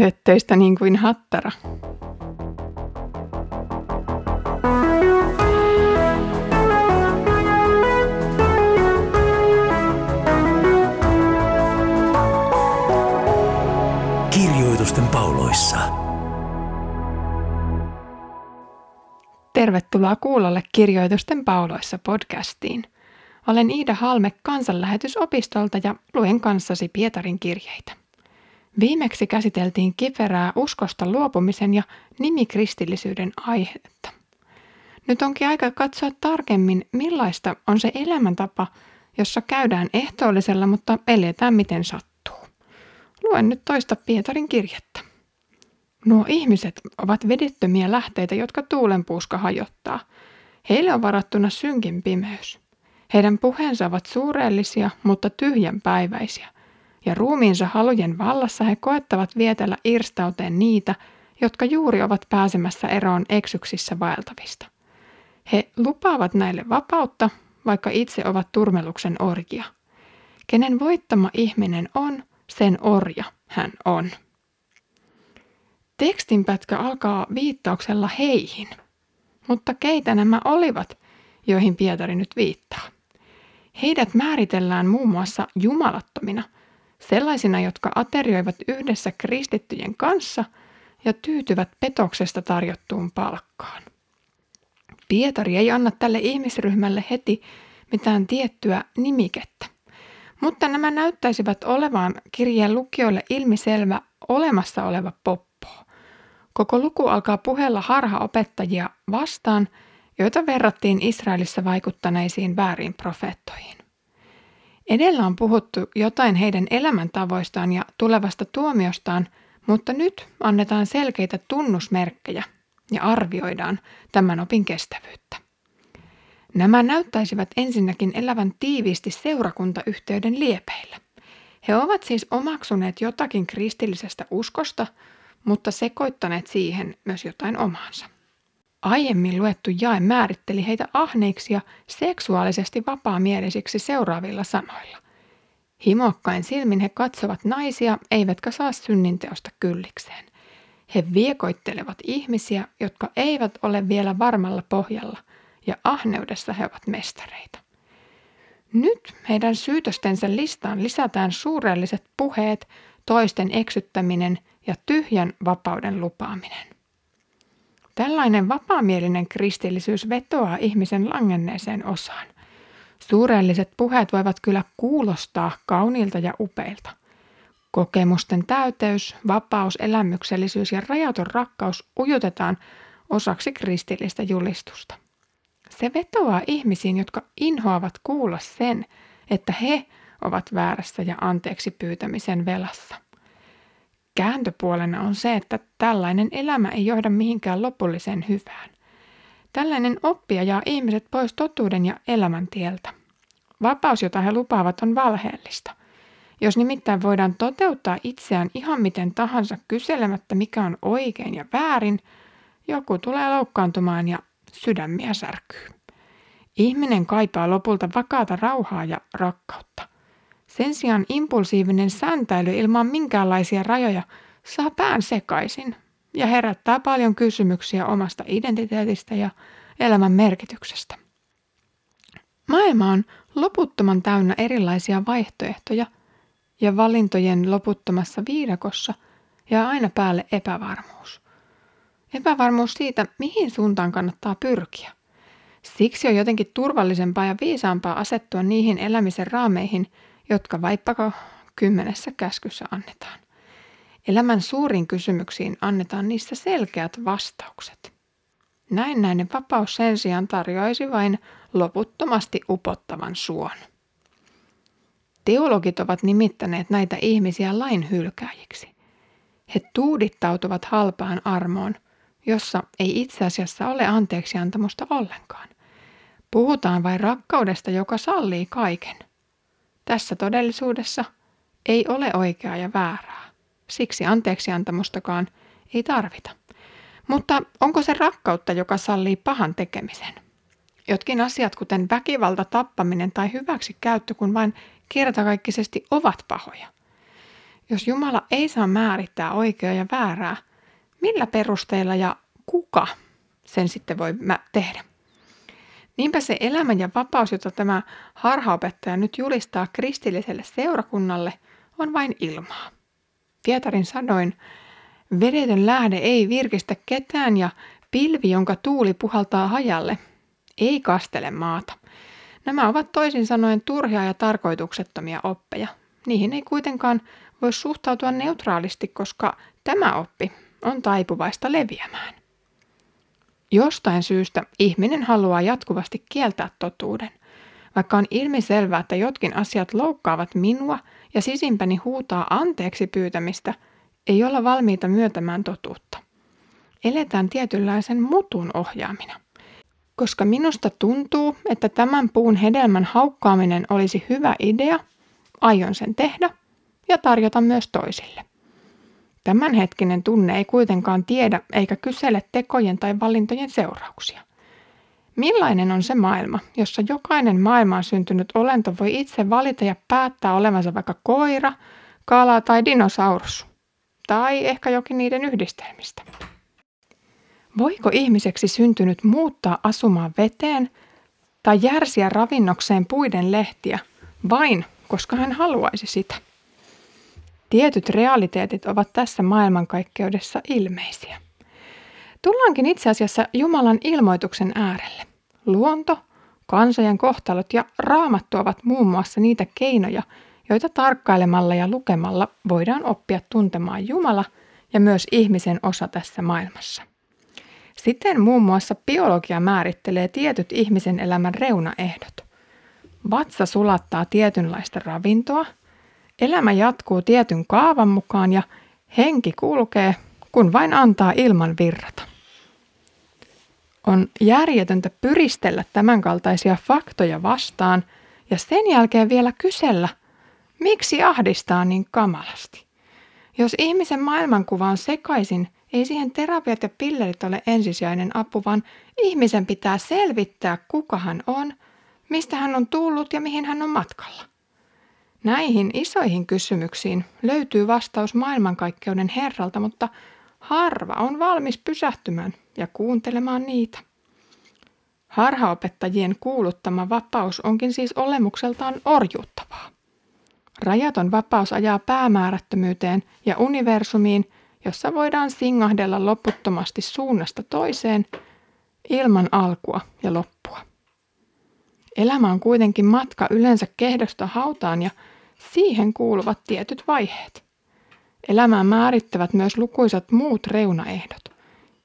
höttöistä niin kuin hattara. Kirjoitusten pauloissa. Tervetuloa kuulolle Kirjoitusten pauloissa podcastiin. Olen Iida Halme kansanlähetysopistolta ja luen kanssasi Pietarin kirjeitä. Viimeksi käsiteltiin kiperää uskosta luopumisen ja nimikristillisyyden aihetta. Nyt onkin aika katsoa tarkemmin, millaista on se elämäntapa, jossa käydään ehtoollisella, mutta eletään miten sattuu. Luen nyt toista Pietarin kirjettä. Nuo ihmiset ovat vedettömiä lähteitä, jotka tuulenpuuska hajottaa. Heille on varattuna synkin pimeys. Heidän puheensa ovat suureellisia, mutta tyhjänpäiväisiä – ja ruumiinsa halujen vallassa he koettavat vietellä irstauteen niitä, jotka juuri ovat pääsemässä eroon eksyksissä vaeltavista. He lupaavat näille vapautta, vaikka itse ovat turmeluksen orjia. Kenen voittama ihminen on, sen orja hän on. Tekstinpätkä alkaa viittauksella heihin. Mutta keitä nämä olivat, joihin Pietari nyt viittaa? Heidät määritellään muun muassa jumalattomina – sellaisina, jotka aterioivat yhdessä kristittyjen kanssa ja tyytyvät petoksesta tarjottuun palkkaan. Pietari ei anna tälle ihmisryhmälle heti mitään tiettyä nimikettä, mutta nämä näyttäisivät olevan kirjeen lukijoille ilmiselvä olemassa oleva poppo. Koko luku alkaa puhella harhaopettajia vastaan, joita verrattiin Israelissa vaikuttaneisiin väärin profeettoihin. Edellä on puhuttu jotain heidän elämäntavoistaan ja tulevasta tuomiostaan, mutta nyt annetaan selkeitä tunnusmerkkejä ja arvioidaan tämän opin kestävyyttä. Nämä näyttäisivät ensinnäkin elävän tiiviisti seurakuntayhteyden liepeillä. He ovat siis omaksuneet jotakin kristillisestä uskosta, mutta sekoittaneet siihen myös jotain omaansa. Aiemmin luettu jae määritteli heitä ahneiksi ja seksuaalisesti vapaamielisiksi seuraavilla sanoilla. Himokkain silmin he katsovat naisia, eivätkä saa synninteosta kyllikseen. He viekoittelevat ihmisiä, jotka eivät ole vielä varmalla pohjalla, ja ahneudessa he ovat mestareita. Nyt heidän syytöstensä listaan lisätään suurelliset puheet, toisten eksyttäminen ja tyhjän vapauden lupaaminen. Tällainen vapaamielinen kristillisyys vetoaa ihmisen langenneeseen osaan. Suurelliset puheet voivat kyllä kuulostaa kauniilta ja upeilta. Kokemusten täyteys, vapaus, elämyksellisyys ja rajaton rakkaus ujutetaan osaksi kristillistä julistusta. Se vetoaa ihmisiin, jotka inhoavat kuulla sen, että he ovat väärässä ja anteeksi pyytämisen velassa. Kääntöpuolena on se, että tällainen elämä ei johda mihinkään lopulliseen hyvään. Tällainen oppia ja ihmiset pois totuuden ja elämän tieltä. Vapaus, jota he lupaavat, on valheellista. Jos nimittäin voidaan toteuttaa itseään ihan miten tahansa kyselemättä, mikä on oikein ja väärin, joku tulee loukkaantumaan ja sydämiä särkyy. Ihminen kaipaa lopulta vakaata rauhaa ja rakkautta. Sen sijaan impulsiivinen sääntäily ilman minkäänlaisia rajoja saa pään sekaisin ja herättää paljon kysymyksiä omasta identiteetistä ja elämän merkityksestä. Maailma on loputtoman täynnä erilaisia vaihtoehtoja ja valintojen loputtomassa viidakossa ja aina päälle epävarmuus. Epävarmuus siitä, mihin suuntaan kannattaa pyrkiä. Siksi on jotenkin turvallisempaa ja viisaampaa asettua niihin elämisen raameihin, jotka vaikka kymmenessä käskyssä annetaan. Elämän suurin kysymyksiin annetaan niissä selkeät vastaukset. Näin näinen vapaus sen sijaan tarjoaisi vain loputtomasti upottavan suon. Teologit ovat nimittäneet näitä ihmisiä lain hylkääjiksi. He tuudittautuvat halpaan armoon, jossa ei itse asiassa ole anteeksiantamusta ollenkaan. Puhutaan vain rakkaudesta, joka sallii kaiken – tässä todellisuudessa ei ole oikeaa ja väärää. Siksi anteeksiantamustakaan ei tarvita. Mutta onko se rakkautta, joka sallii pahan tekemisen? Jotkin asiat, kuten väkivalta, tappaminen tai hyväksikäyttö, kun vain kertakaikkisesti ovat pahoja. Jos Jumala ei saa määrittää oikeaa ja väärää, millä perusteella ja kuka sen sitten voi tehdä? Niinpä se elämä ja vapaus, jota tämä harhaopettaja nyt julistaa kristilliselle seurakunnalle, on vain ilmaa. Pietarin sanoin, vedetön lähde ei virkistä ketään ja pilvi, jonka tuuli puhaltaa hajalle, ei kastele maata. Nämä ovat toisin sanoen turhia ja tarkoituksettomia oppeja. Niihin ei kuitenkaan voi suhtautua neutraalisti, koska tämä oppi on taipuvaista leviämään. Jostain syystä ihminen haluaa jatkuvasti kieltää totuuden. Vaikka on ilmiselvää, että jotkin asiat loukkaavat minua ja sisimpäni huutaa anteeksi pyytämistä, ei olla valmiita myöntämään totuutta. Eletään tietynlaisen mutun ohjaamina. Koska minusta tuntuu, että tämän puun hedelmän haukkaaminen olisi hyvä idea, aion sen tehdä ja tarjota myös toisille. Tämänhetkinen tunne ei kuitenkaan tiedä eikä kysele tekojen tai valintojen seurauksia. Millainen on se maailma, jossa jokainen maailmaan syntynyt olento voi itse valita ja päättää olevansa vaikka koira, kala tai dinosaurus? Tai ehkä jokin niiden yhdistelmistä. Voiko ihmiseksi syntynyt muuttaa asumaan veteen tai järsiä ravinnokseen puiden lehtiä vain, koska hän haluaisi sitä? Tietyt realiteetit ovat tässä maailmankaikkeudessa ilmeisiä. Tullaankin itse asiassa Jumalan ilmoituksen äärelle. Luonto, kansojen kohtalot ja raamattu ovat muun muassa niitä keinoja, joita tarkkailemalla ja lukemalla voidaan oppia tuntemaan Jumala ja myös ihmisen osa tässä maailmassa. Siten muun muassa biologia määrittelee tietyt ihmisen elämän reunaehdot. Vatsa sulattaa tietynlaista ravintoa, elämä jatkuu tietyn kaavan mukaan ja henki kulkee, kun vain antaa ilman virrata. On järjetöntä pyristellä tämänkaltaisia faktoja vastaan ja sen jälkeen vielä kysellä, miksi ahdistaa niin kamalasti. Jos ihmisen maailmankuva on sekaisin, ei siihen terapiat ja pillerit ole ensisijainen apu, vaan ihmisen pitää selvittää, kuka hän on, mistä hän on tullut ja mihin hän on matkalla. Näihin isoihin kysymyksiin löytyy vastaus maailmankaikkeuden Herralta, mutta harva on valmis pysähtymään ja kuuntelemaan niitä. Harhaopettajien kuuluttama vapaus onkin siis olemukseltaan orjuuttavaa. Rajaton vapaus ajaa päämäärättömyyteen ja universumiin, jossa voidaan singahdella loputtomasti suunnasta toiseen ilman alkua ja loppua. Elämä on kuitenkin matka yleensä kehdosta hautaan ja siihen kuuluvat tietyt vaiheet. Elämää määrittävät myös lukuisat muut reunaehdot.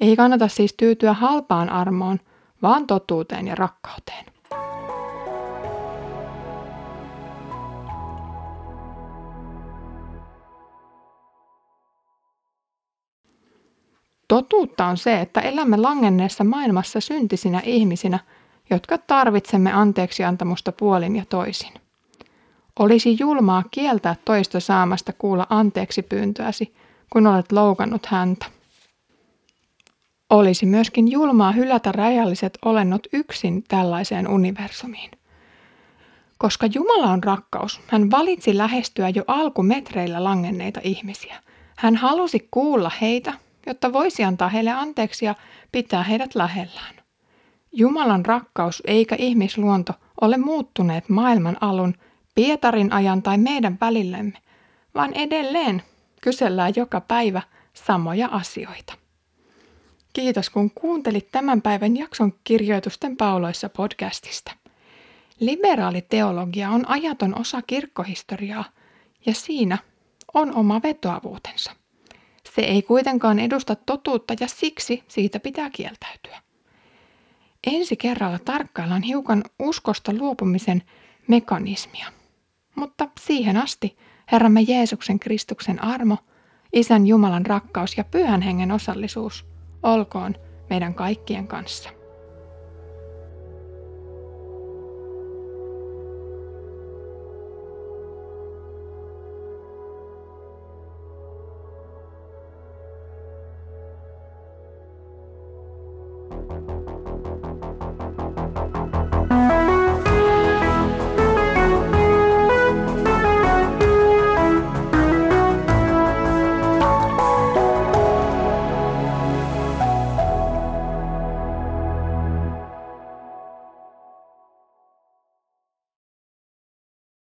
Ei kannata siis tyytyä halpaan armoon, vaan totuuteen ja rakkauteen. Totuutta on se, että elämme langenneessa maailmassa syntisinä ihmisinä, jotka tarvitsemme anteeksiantamusta puolin ja toisin. Olisi julmaa kieltää toista saamasta kuulla anteeksi pyyntöäsi, kun olet loukannut häntä. Olisi myöskin julmaa hylätä rajalliset olennot yksin tällaiseen universumiin. Koska Jumala on rakkaus, hän valitsi lähestyä jo alkumetreillä langenneita ihmisiä. Hän halusi kuulla heitä, jotta voisi antaa heille anteeksi ja pitää heidät lähellään. Jumalan rakkaus eikä ihmisluonto ole muuttuneet maailman alun Pietarin ajan tai meidän välillemme, vaan edelleen kysellään joka päivä samoja asioita. Kiitos kun kuuntelit tämän päivän jakson kirjoitusten pauloissa podcastista. Liberaali teologia on ajaton osa kirkkohistoriaa ja siinä on oma vetoavuutensa. Se ei kuitenkaan edusta totuutta ja siksi siitä pitää kieltäytyä. Ensi kerralla tarkkaillaan hiukan uskosta luopumisen mekanismia – mutta siihen asti Herramme Jeesuksen Kristuksen armo, Isän Jumalan rakkaus ja Pyhän Hengen osallisuus olkoon meidän kaikkien kanssa.